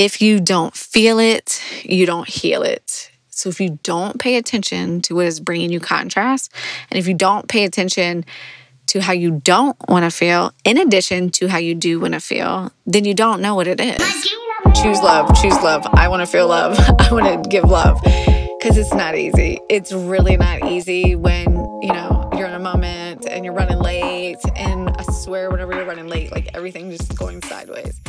if you don't feel it, you don't heal it. So if you don't pay attention to what is bringing you contrast, and if you don't pay attention to how you don't want to feel, in addition to how you do want to feel, then you don't know what it is. Choose love, choose love. I want to feel love. I want to give love because it's not easy. It's really not easy when, you know, you're in a moment and you're running late. And I swear, whenever you're running late, like everything just going sideways.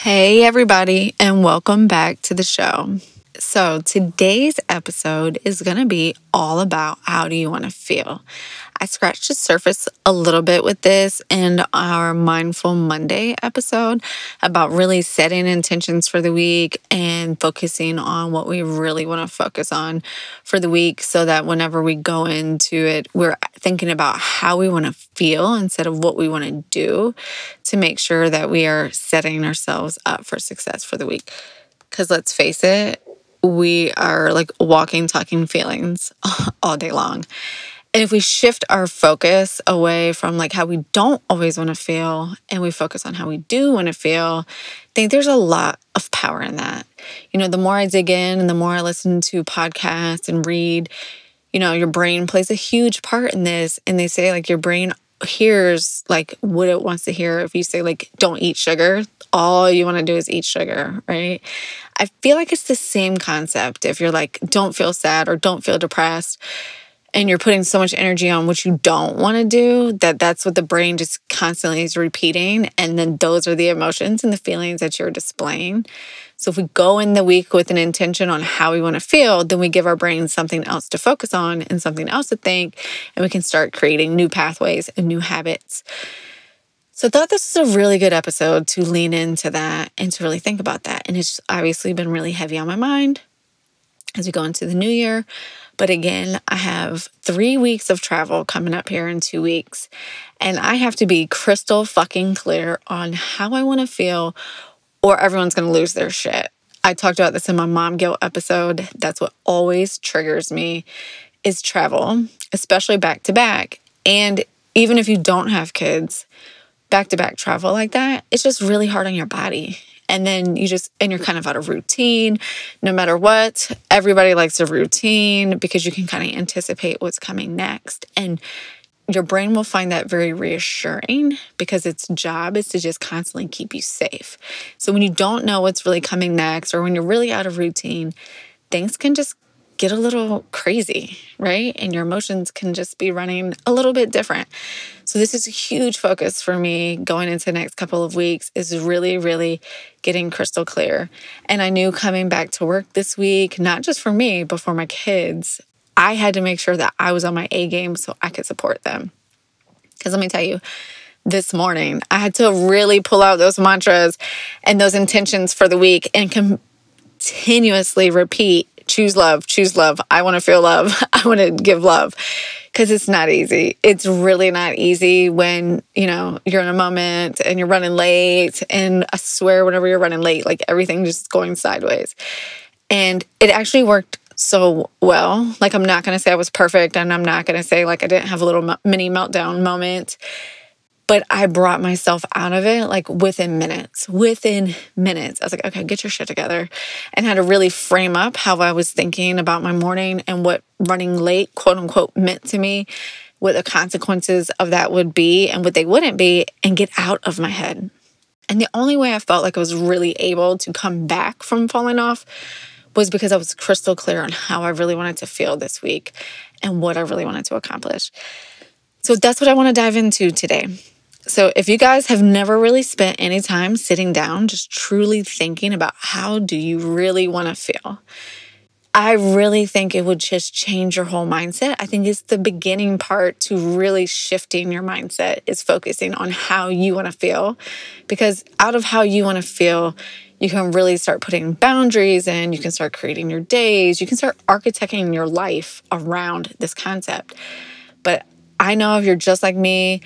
Hey, everybody, and welcome back to the show. So, today's episode is going to be all about how do you want to feel. I scratched the surface a little bit with this in our Mindful Monday episode about really setting intentions for the week and focusing on what we really want to focus on for the week so that whenever we go into it, we're thinking about how we want to feel instead of what we want to do to make sure that we are setting ourselves up for success for the week. Because let's face it, we are like walking, talking feelings all day long. And if we shift our focus away from like how we don't always want to feel and we focus on how we do want to feel, I think there's a lot of power in that. You know, the more I dig in and the more I listen to podcasts and read, you know, your brain plays a huge part in this. And they say like your brain hears like what it wants to hear. If you say like don't eat sugar, all you want to do is eat sugar, right? I feel like it's the same concept. If you're like don't feel sad or don't feel depressed, and you're putting so much energy on what you don't want to do that that's what the brain just constantly is repeating and then those are the emotions and the feelings that you're displaying so if we go in the week with an intention on how we want to feel then we give our brain something else to focus on and something else to think and we can start creating new pathways and new habits so I thought this was a really good episode to lean into that and to really think about that. And it's obviously been really heavy on my mind as we go into the new year. But again, I have three weeks of travel coming up here in two weeks. And I have to be crystal fucking clear on how I want to feel, or everyone's going to lose their shit. I talked about this in my mom guilt episode. That's what always triggers me is travel, especially back to back. And even if you don't have kids, back to back travel like that, it's just really hard on your body and then you just and you're kind of out of routine no matter what everybody likes a routine because you can kind of anticipate what's coming next and your brain will find that very reassuring because its job is to just constantly keep you safe. So when you don't know what's really coming next or when you're really out of routine, things can just get a little crazy, right? And your emotions can just be running a little bit different. So this is a huge focus for me going into the next couple of weeks is really really getting crystal clear. And I knew coming back to work this week, not just for me, but for my kids, I had to make sure that I was on my A game so I could support them. Cuz let me tell you, this morning, I had to really pull out those mantras and those intentions for the week and continuously repeat choose love, choose love. I want to feel love. I want to give love because it's not easy. It's really not easy when, you know, you're in a moment and you're running late. And I swear, whenever you're running late, like everything just going sideways. And it actually worked so well. Like, I'm not going to say I was perfect and I'm not going to say like I didn't have a little mini meltdown moment but I brought myself out of it like within minutes. Within minutes, I was like, okay, get your shit together, and had to really frame up how I was thinking about my morning and what running late, quote unquote, meant to me, what the consequences of that would be and what they wouldn't be, and get out of my head. And the only way I felt like I was really able to come back from falling off was because I was crystal clear on how I really wanted to feel this week and what I really wanted to accomplish. So that's what I want to dive into today. So, if you guys have never really spent any time sitting down, just truly thinking about how do you really want to feel, I really think it would just change your whole mindset. I think it's the beginning part to really shifting your mindset is focusing on how you want to feel. Because out of how you want to feel, you can really start putting boundaries in, you can start creating your days. You can start architecting your life around this concept. I know if you're just like me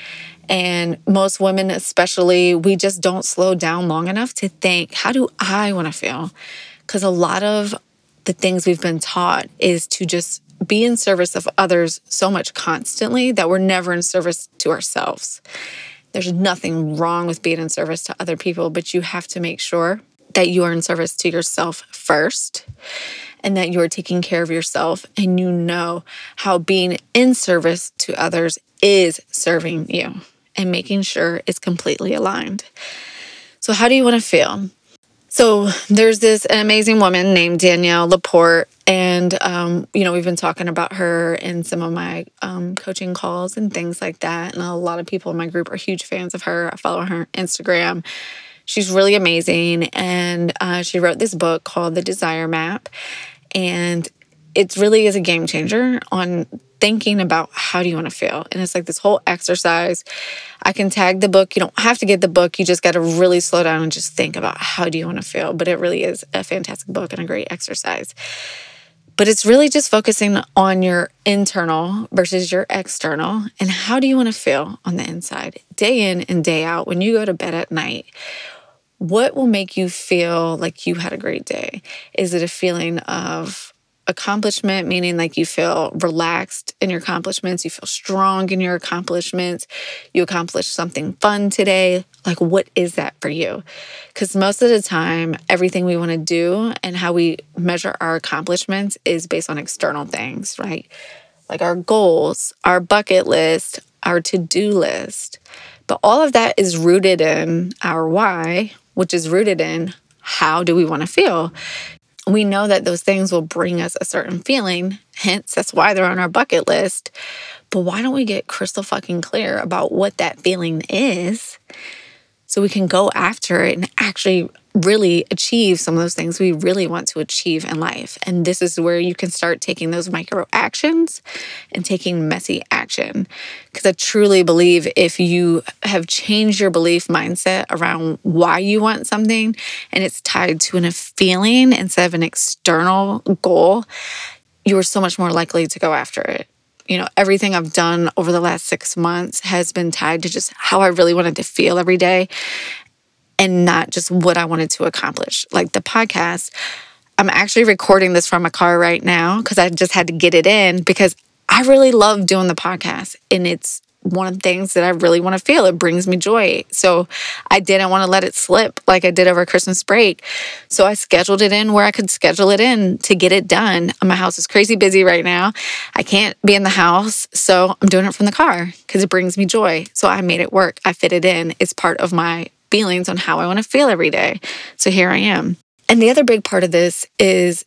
and most women, especially, we just don't slow down long enough to think, how do I want to feel? Because a lot of the things we've been taught is to just be in service of others so much constantly that we're never in service to ourselves. There's nothing wrong with being in service to other people, but you have to make sure that you are in service to yourself first and that you are taking care of yourself and you know how being in service to others is serving you and making sure it's completely aligned. So, how do you want to feel? So, there's this amazing woman named Danielle LaPorte, and um, you know we've been talking about her in some of my um, coaching calls and things like that. And a lot of people in my group are huge fans of her. I follow her on Instagram. She's really amazing, and uh, she wrote this book called The Desire Map, and it really is a game changer on thinking about how do you want to feel. And it's like this whole exercise. I can tag the book. You don't have to get the book. You just got to really slow down and just think about how do you want to feel. But it really is a fantastic book and a great exercise. But it's really just focusing on your internal versus your external and how do you want to feel on the inside, day in and day out. When you go to bed at night, what will make you feel like you had a great day? Is it a feeling of accomplishment, meaning like you feel relaxed in your accomplishments, you feel strong in your accomplishments, you accomplished something fun today. Like, what is that for you? Because most of the time, everything we want to do and how we measure our accomplishments is based on external things, right? Like our goals, our bucket list, our to do list. But all of that is rooted in our why, which is rooted in how do we want to feel? we know that those things will bring us a certain feeling. Hence, that's why they're on our bucket list. But why don't we get crystal fucking clear about what that feeling is so we can go after it and actually really achieve some of those things we really want to achieve in life. And this is where you can start taking those micro actions and taking messy action. Because I truly believe if you have changed your belief mindset around why you want something and it's tied to a feeling instead of an external goal, you are so much more likely to go after it you know, everything I've done over the last six months has been tied to just how I really wanted to feel every day and not just what I wanted to accomplish. Like the podcast, I'm actually recording this from a car right now because I just had to get it in because I really love doing the podcast and it's one of the things that I really want to feel. It brings me joy. So I didn't want to let it slip like I did over Christmas break. So I scheduled it in where I could schedule it in to get it done. My house is crazy busy right now. I can't be in the house. So I'm doing it from the car because it brings me joy. So I made it work. I fit it in. It's part of my feelings on how I want to feel every day. So here I am. And the other big part of this is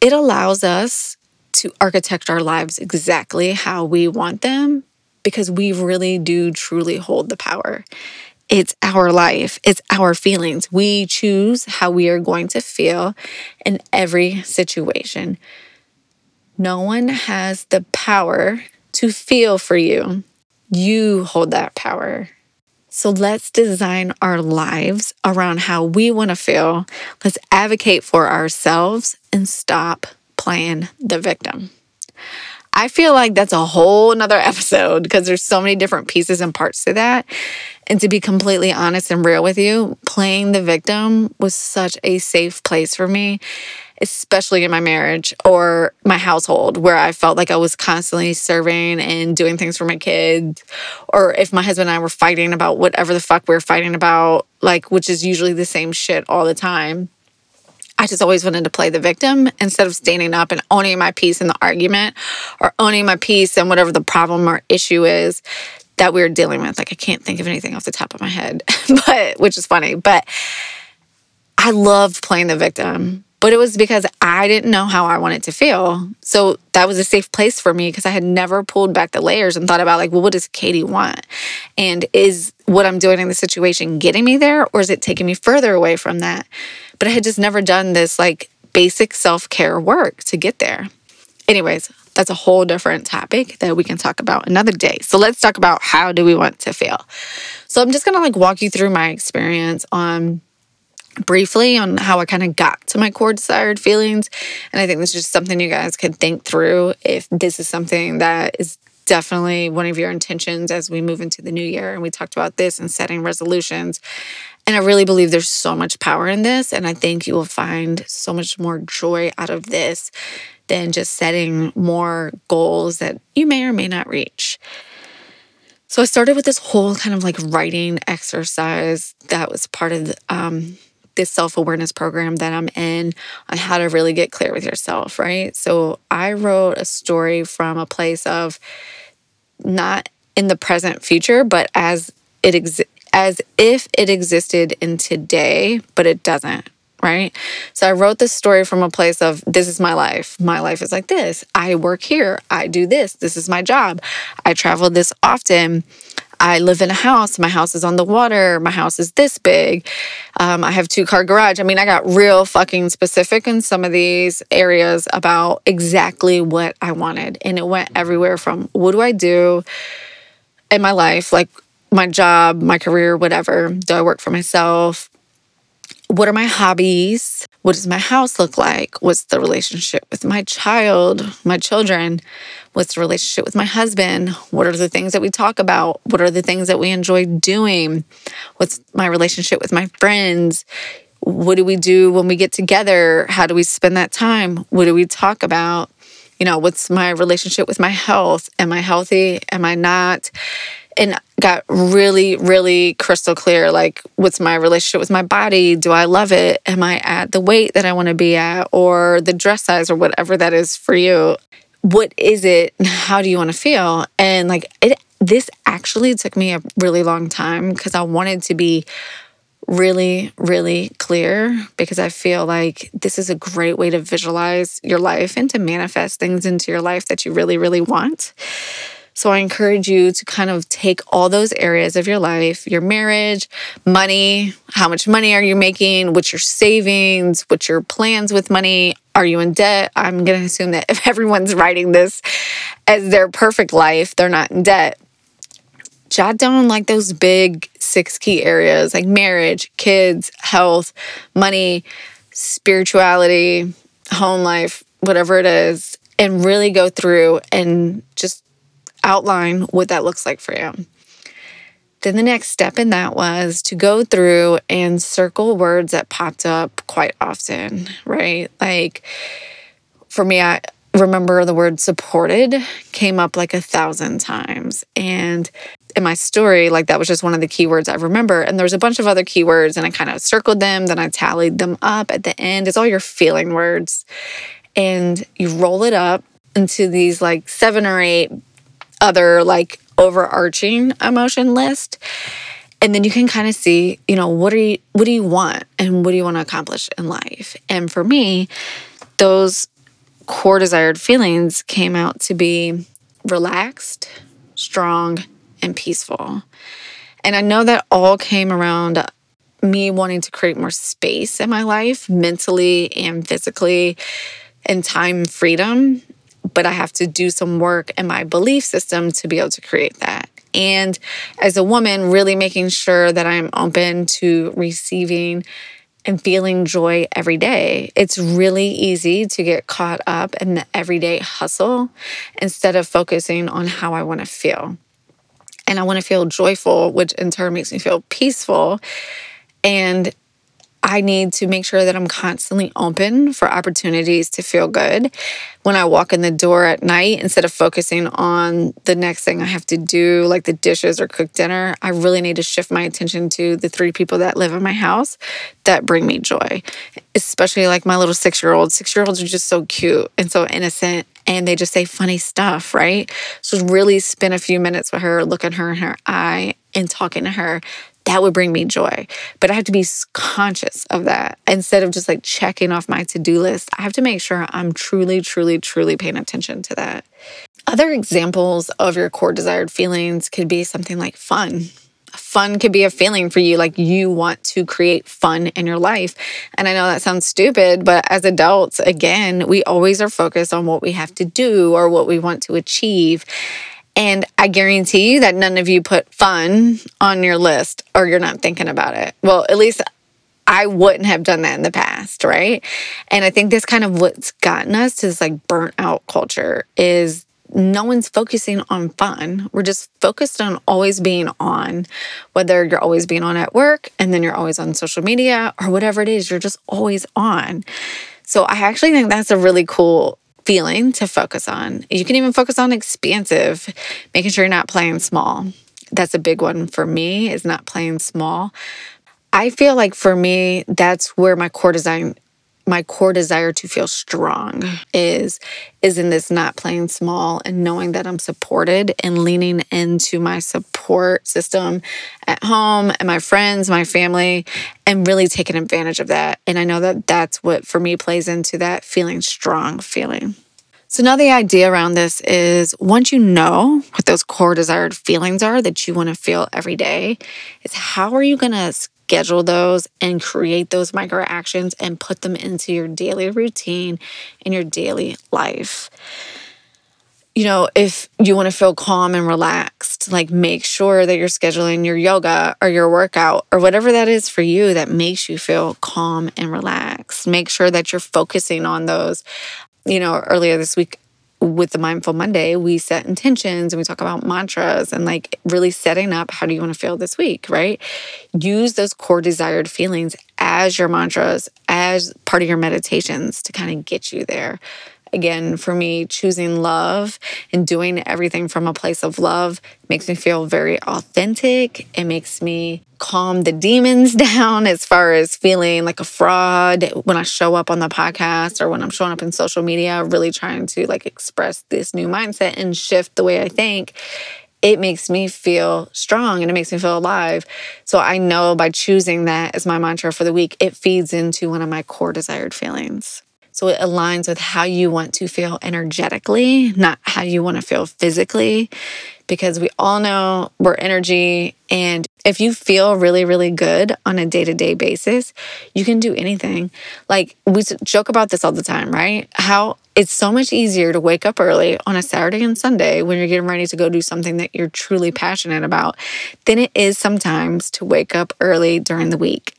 it allows us to architect our lives exactly how we want them because we really do truly hold the power. It's our life, it's our feelings. We choose how we are going to feel in every situation. No one has the power to feel for you. You hold that power. So let's design our lives around how we want to feel. Let's advocate for ourselves and stop playing the victim. I feel like that's a whole nother episode because there's so many different pieces and parts to that. And to be completely honest and real with you, playing the victim was such a safe place for me, especially in my marriage or my household, where I felt like I was constantly serving and doing things for my kids. Or if my husband and I were fighting about whatever the fuck we were fighting about, like, which is usually the same shit all the time I just always wanted to play the victim instead of standing up and owning my piece in the argument or owning my piece and whatever the problem or issue is that we were dealing with. Like I can't think of anything off the top of my head, but which is funny. But I loved playing the victim. But it was because I didn't know how I wanted to feel. So that was a safe place for me because I had never pulled back the layers and thought about, like, well, what does Katie want? And is what I'm doing in the situation getting me there or is it taking me further away from that? But I had just never done this like basic self care work to get there. Anyways, that's a whole different topic that we can talk about another day. So let's talk about how do we want to feel. So I'm just going to like walk you through my experience on briefly on how I kind of got to my core desired feelings. And I think this is just something you guys could think through if this is something that is definitely one of your intentions as we move into the new year. And we talked about this and setting resolutions. And I really believe there's so much power in this. And I think you will find so much more joy out of this than just setting more goals that you may or may not reach. So I started with this whole kind of like writing exercise that was part of um, this self awareness program that I'm in on how to really get clear with yourself, right? So I wrote a story from a place of not in the present future, but as it exists. As if it existed in today, but it doesn't right? So I wrote this story from a place of this is my life. My life is like this. I work here. I do this. This is my job. I travel this often. I live in a house. My house is on the water. My house is this big. Um, I have two car garage. I mean, I got real fucking specific in some of these areas about exactly what I wanted. And it went everywhere from what do I do in my life, like my job, my career, whatever. Do I work for myself? what are my hobbies? What does my house look like? What's the relationship with my child, my children? What's the relationship with my husband? What are the things that we talk about? What are the things that we enjoy doing? What's my relationship with my friends? What do we do when we get together? How do we spend that time? What do we talk about? You know, what's my relationship with my health? Am I healthy? Am I not? and got really, really crystal clear like, what's my relationship with my body? Do I love it? Am I at the weight that I want to be at or the dress size or whatever that is for you? What is it? How do you want to feel? And like, it, this actually took me a really long time because I wanted to be really, really clear because I feel like this is a great way to visualize your life and to manifest things into your life that you really, really want. So I encourage you to kind of take all those areas of your life your marriage, money, how much money are you making, what's your savings, what's your plans with money, are you in debt? I'm going to assume that if everyone's writing this as their perfect life, they're not in debt. Jot down like those big six key areas like marriage, kids, health, money, spirituality, home life, whatever it is, and really go through and just outline what that looks like for you. Then the next step in that was to go through and circle words that popped up quite often, right? Like for me, I remember the word supported came up like a thousand times. And in my story, like that was just one of the keywords I remember. And there was a bunch of other keywords, and I kind of circled them, then I tallied them up at the end. It's all your feeling words. And you roll it up into these like seven or eight other like overarching emotion list. And then you can kind of see you know what are you what do you want and what do you want to accomplish in life? And for me those core desired feelings came out to be relaxed strong and peaceful. And i know that all came around me wanting to create more space in my life mentally and physically and time freedom but I have to do some work in my belief system to be able to create that. And as a woman, really making sure that I'm open to receiving and feeling joy every day. It's really easy to get caught up in the everyday hustle instead of focusing on how I want to feel. And I want to feel joyful, which in turn makes me feel peaceful. And I need to make sure that I'm constantly open for opportunities to feel good. When I walk in the door at night, instead of focusing on the next thing I have to do, like the dishes or cook dinner, I really need to shift my attention to the three people that live in my house that bring me joy. Especially like my little six year old. Six year olds are just so cute and so innocent and they just say funny stuff, right? So really spend a few minutes with her, look at her in her eye, and talking to her that would bring me joy. But I have to be conscious of that instead of just like checking off my to do list. I have to make sure I'm truly, truly, truly paying attention to that. Other examples of your core desired feelings could be something like fun. Fun could be a feeling for you, like you want to create fun in your life. And I know that sounds stupid, but as adults, again, we always are focused on what we have to do or what we want to achieve. And I guarantee you that none of you put fun on your list or you're not thinking about it. Well, at least I wouldn't have done that in the past, right? And I think this kind of what's gotten us to this like burnt out culture is no one's focusing on fun. We're just focused on always being on, whether you're always being on at work and then you're always on social media or whatever it is, you're just always on. So I actually think that's a really cool feeling to focus on. You can even focus on expansive, making sure you're not playing small. that's a big one for me is not playing small. I feel like for me, that's where my core design my core desire to feel strong is is in this not playing small and knowing that I'm supported and leaning into my support system at home and my friends, my family and really taking advantage of that. And I know that that's what for me plays into that feeling strong feeling. So now the idea around this is once you know what those core desired feelings are that you want to feel every day, is how are you going to schedule those and create those micro actions and put them into your daily routine in your daily life. You know, if you want to feel calm and relaxed, like make sure that you're scheduling your yoga or your workout or whatever that is for you that makes you feel calm and relaxed. Make sure that you're focusing on those. You know, earlier this week, with the Mindful Monday, we set intentions and we talk about mantras and like really setting up how do you want to feel this week, right? Use those core desired feelings as your mantras, as part of your meditations to kind of get you there again, for me, choosing love and doing everything from a place of love makes me feel very authentic. It makes me calm the demons down as far as feeling like a fraud when I show up on the podcast or when I'm showing up in social media, really trying to like express this new mindset and shift the way I think it makes me feel strong and it makes me feel alive. So I know by choosing that as my mantra for the week, it feeds into one of my core desired feelings. So it aligns with how you want to feel energetically, not how you want to feel physically, because we all know we're energy. And if you feel really, really good on a day to day basis, you can do anything. Like we joke about this all the time, right? How it's so much easier to wake up early on a Saturday and Sunday when you're getting ready to go do something that you're truly passionate about than it is sometimes to wake up early during the week,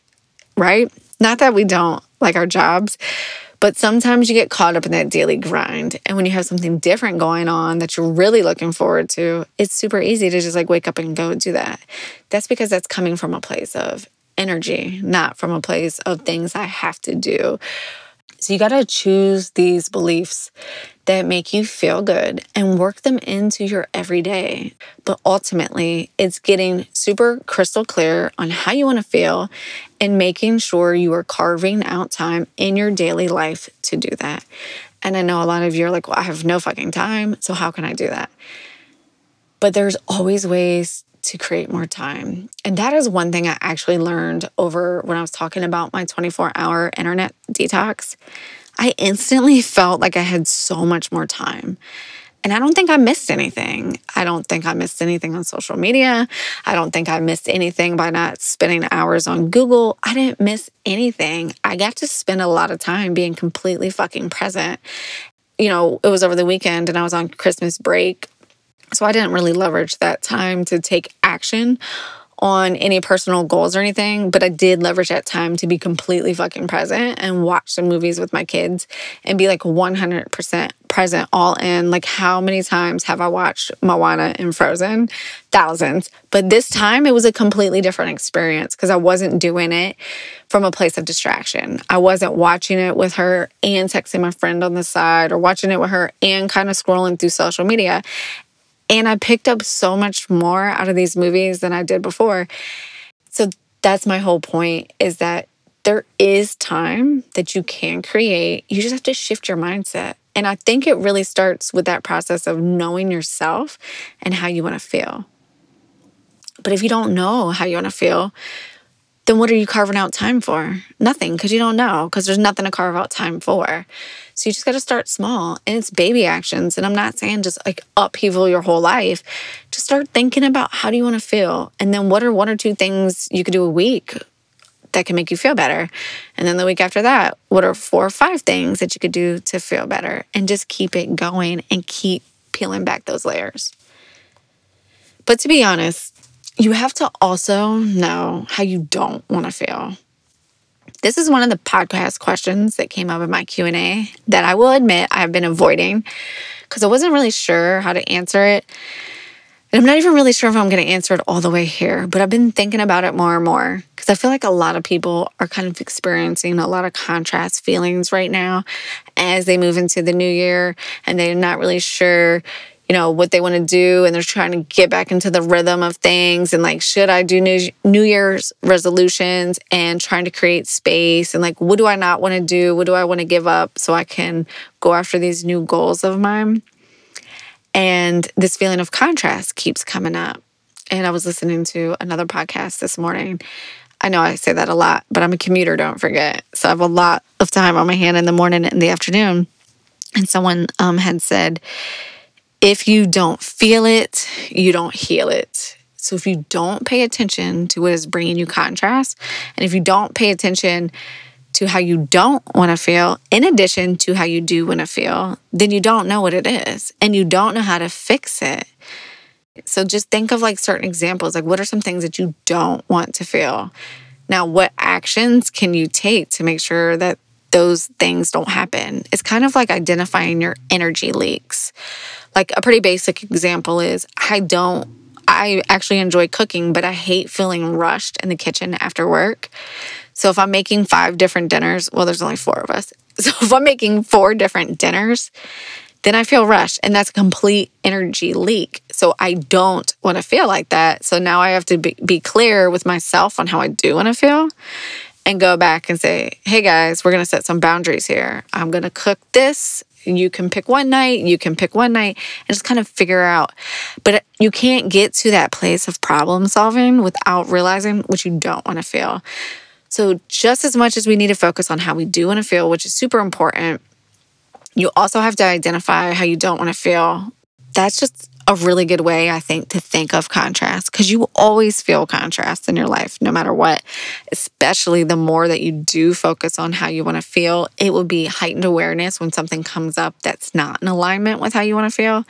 right? Not that we don't like our jobs, but sometimes you get caught up in that daily grind. And when you have something different going on that you're really looking forward to, it's super easy to just like wake up and go do that. That's because that's coming from a place of energy, not from a place of things I have to do. So you got to choose these beliefs that make you feel good and work them into your everyday. But ultimately, it's getting super crystal clear on how you want to feel and making sure you are carving out time in your daily life to do that. And I know a lot of you are like, well, I have no fucking time. So how can I do that? But there's always ways to create more time. And that is one thing I actually learned over when I was talking about my 24 hour internet detox. I instantly felt like I had so much more time. And I don't think I missed anything. I don't think I missed anything on social media. I don't think I missed anything by not spending hours on Google. I didn't miss anything. I got to spend a lot of time being completely fucking present. You know, it was over the weekend and I was on Christmas break. So I didn't really leverage that time to take action on any personal goals or anything, but I did leverage that time to be completely fucking present and watch some movies with my kids and be like 100% present, all in. Like, how many times have I watched Moana and Frozen? Thousands. But this time it was a completely different experience because I wasn't doing it from a place of distraction. I wasn't watching it with her and texting my friend on the side or watching it with her and kind of scrolling through social media. And I picked up so much more out of these movies than I did before. So that's my whole point is that there is time that you can create. You just have to shift your mindset. And I think it really starts with that process of knowing yourself and how you want to feel. But if you don't know how you want to feel, then what are you carving out time for? Nothing, because you don't know, because there's nothing to carve out time for. So you just got to start small and it's baby actions. And I'm not saying just like upheaval your whole life. Just start thinking about how do you want to feel? And then what are one or two things you could do a week that can make you feel better? And then the week after that, what are four or five things that you could do to feel better? And just keep it going and keep peeling back those layers. But to be honest, you have to also know how you don't want to feel. This is one of the podcast questions that came up in my Q&A that I will admit I've been avoiding because I wasn't really sure how to answer it. And I'm not even really sure if I'm going to answer it all the way here, but I've been thinking about it more and more because I feel like a lot of people are kind of experiencing a lot of contrast feelings right now as they move into the new year and they're not really sure you know, what they want to do and they're trying to get back into the rhythm of things and like, should I do New, New Year's resolutions and trying to create space and like, what do I not want to do? What do I want to give up so I can go after these new goals of mine? And this feeling of contrast keeps coming up. And I was listening to another podcast this morning. I know I say that a lot, but I'm a commuter, don't forget. So I have a lot of time on my hand in the morning and the afternoon. And someone um, had said, if you don't feel it, you don't heal it. So if you don't pay attention to what is bringing you contrast, and if you don't pay attention to how you don't want to feel, in addition to how you do want to feel, then you don't know what it is and you don't know how to fix it. So just think of like certain examples like, what are some things that you don't want to feel? Now, what actions can you take to make sure that those things don't happen? It's kind of like identifying your energy leaks. Like a pretty basic example is I don't, I actually enjoy cooking, but I hate feeling rushed in the kitchen after work. So if I'm making five different dinners, well, there's only four of us. So if I'm making four different dinners, then I feel rushed and that's a complete energy leak. So I don't want to feel like that. So now I have to be, be clear with myself on how I do want to feel and go back and say, hey guys, we're going to set some boundaries here. I'm going to cook this you can pick one night, you can pick one night and just kind of figure out. But uh, you can't get to that place of problem solving without realizing what you don't want to feel. So, just as much as we need to focus on how we do want to feel, which is super important, you also have to identify how you don't want to feel. That's just a really good way, I think, to think of contrast because you always feel contrast in your life, no matter what. Especially the more that you do focus on how you want to feel, it will be heightened awareness when something comes up that's not in alignment with how you want to feel.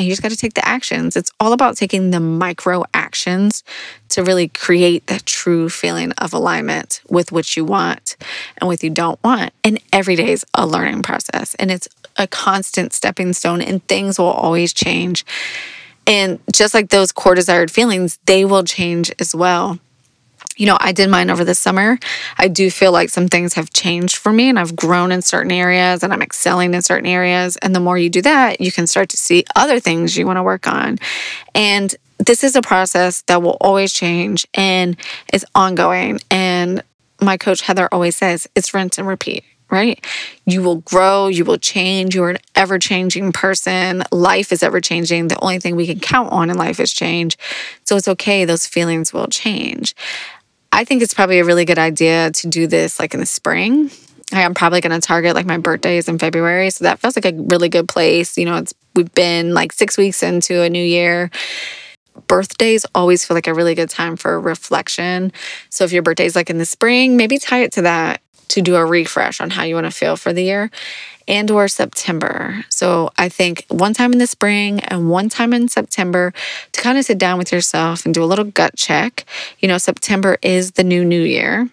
And you just got to take the actions. It's all about taking the micro actions to really create that true feeling of alignment with what you want and what you don't want. And every day is a learning process. And it's a constant stepping stone and things will always change. And just like those core desired feelings, they will change as well. You know, I did mine over the summer. I do feel like some things have changed for me and I've grown in certain areas and I'm excelling in certain areas. And the more you do that, you can start to see other things you want to work on. And this is a process that will always change and is ongoing. And my coach Heather always says it's rinse and repeat right? You will grow, you will change. You're an ever changing person. Life is ever changing. The only thing we can count on in life is change. So it's okay, those feelings will change. I think it's probably a really good idea to do this like in the spring. I'm probably going to target like my birthdays in February. So that feels like a really good place. You know, it's we've been like 6 weeks into a new year birthdays always feel like a really good time for reflection. So if your birthday is like in the spring, maybe tie it to that to do a refresh on how you want to feel for the year and or September. So I think one time in the spring and one time in September to kind of sit down with yourself and do a little gut check. You know, September is the new new year.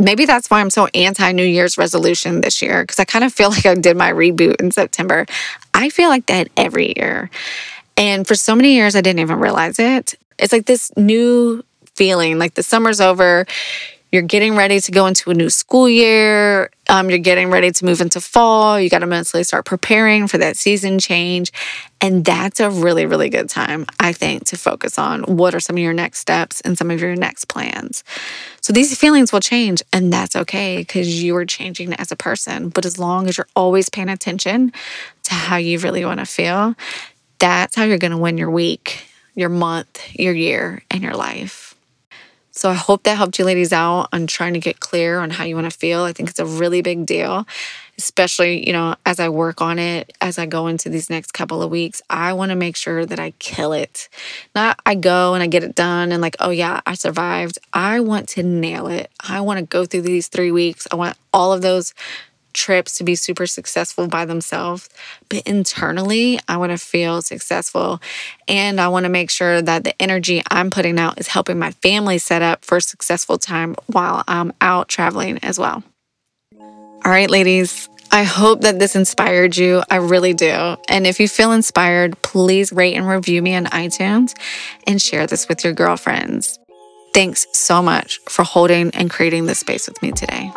Maybe that's why I'm so anti New Year's resolution this year because I kind of feel like I did my reboot in September. I feel like that every year. And for so many years, I didn't even realize it. It's like this new feeling like the summer's over you're getting ready to go into a new school year. Um, you're getting ready to move into fall. You got to mentally start preparing for that season change. And that's a really, really good time, I think, to focus on what are some of your next steps and some of your next plans. So these feelings will change, and that's okay because you are changing as a person. But as long as you're always paying attention to how you really want to feel, that's how you're going to win your week, your month, your year, and your life. So I hope that helped you ladies out on trying to get clear on how you want to feel. I think it's a really big deal, especially, you know, as I work on it, as I go into these next couple of weeks, I want to make sure that I kill it. Not I go and I get it done and like, oh yeah, I survived. I want to nail it. I want to go through these 3 weeks. I want all of those trips to be super successful by themselves, but internally, I want to feel successful. And I want to make sure that the energy I'm putting out is helping my family set up for a successful time while I'm out traveling as well. All right, ladies. I hope that this inspired you. I really do. And if you feel inspired, please rate and review me on iTunes and share this with your girlfriends. Thanks so much for holding and creating this space with me today.